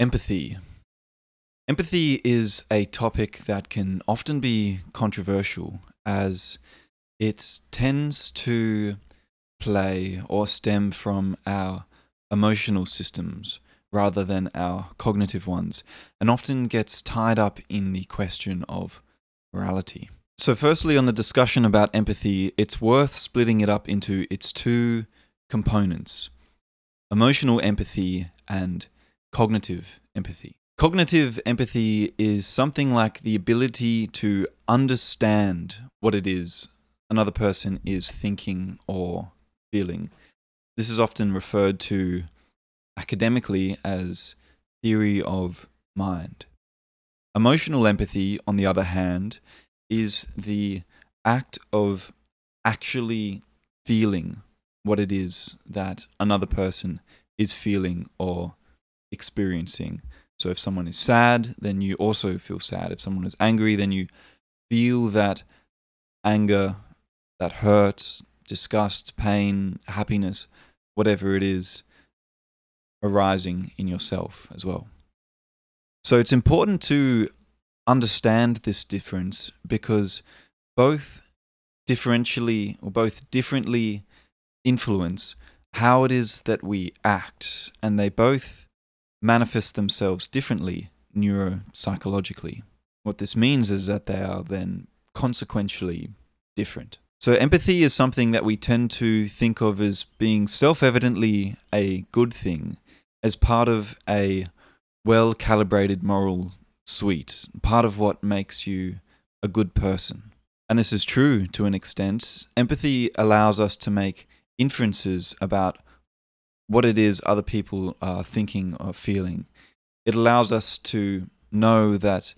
Empathy. Empathy is a topic that can often be controversial as it tends to play or stem from our emotional systems rather than our cognitive ones, and often gets tied up in the question of morality. So, firstly, on the discussion about empathy, it's worth splitting it up into its two components emotional empathy and cognitive empathy. Cognitive empathy is something like the ability to understand what it is another person is thinking or feeling. This is often referred to academically as theory of mind. Emotional empathy, on the other hand, is the act of actually feeling what it is that another person is feeling or experiencing. So if someone is sad, then you also feel sad. If someone is angry, then you feel that anger, that hurt, disgust, pain, happiness, whatever it is, arising in yourself as well. So it's important to understand this difference because both differentially or both differently influence how it is that we act, and they both manifest themselves differently neuropsychologically. What this means is that they are then consequentially different. So, empathy is something that we tend to think of as being self evidently a good thing, as part of a well calibrated moral suite, part of what makes you a good person. And this is true to an extent. Empathy allows us to make inferences about what it is other people are thinking or feeling. It allows us to know that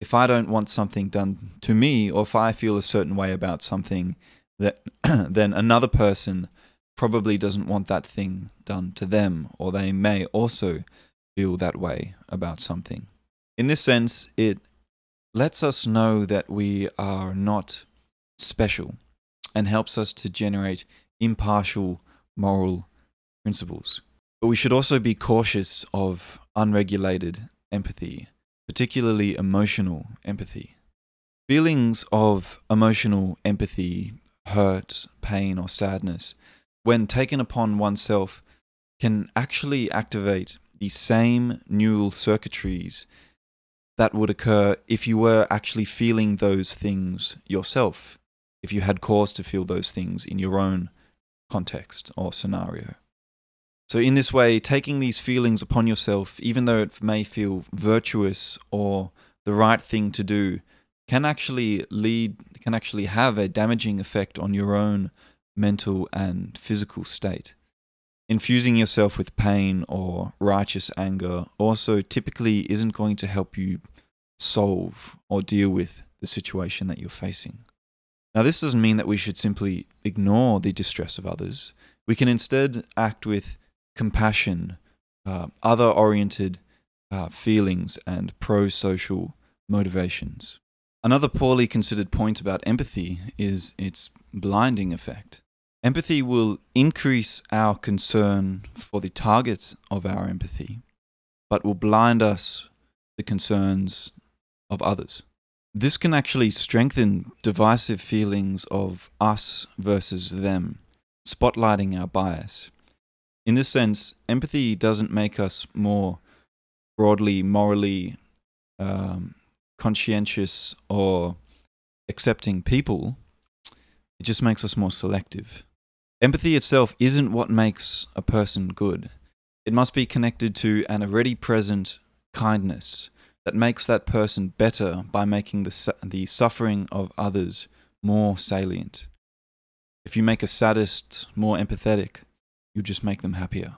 if I don't want something done to me, or if I feel a certain way about something, that then another person probably doesn't want that thing done to them, or they may also feel that way about something. In this sense, it lets us know that we are not special and helps us to generate impartial moral principles. But we should also be cautious of unregulated empathy, particularly emotional empathy. Feelings of emotional empathy, hurt, pain, or sadness, when taken upon oneself, can actually activate the same neural circuitries that would occur if you were actually feeling those things yourself, if you had cause to feel those things in your own context or scenario. So, in this way, taking these feelings upon yourself, even though it may feel virtuous or the right thing to do, can actually lead, can actually have a damaging effect on your own mental and physical state. Infusing yourself with pain or righteous anger also typically isn't going to help you solve or deal with the situation that you're facing. Now, this doesn't mean that we should simply ignore the distress of others. We can instead act with compassion, uh, other oriented uh, feelings, and pro social motivations. Another poorly considered point about empathy is its blinding effect. Empathy will increase our concern for the target of our empathy, but will blind us the concerns of others. This can actually strengthen divisive feelings of us versus them, spotlighting our bias. In this sense, empathy doesn't make us more broadly morally um, conscientious or accepting people, it just makes us more selective. Empathy itself isn't what makes a person good. It must be connected to an already present kindness that makes that person better by making the, the suffering of others more salient. If you make a sadist more empathetic, you just make them happier.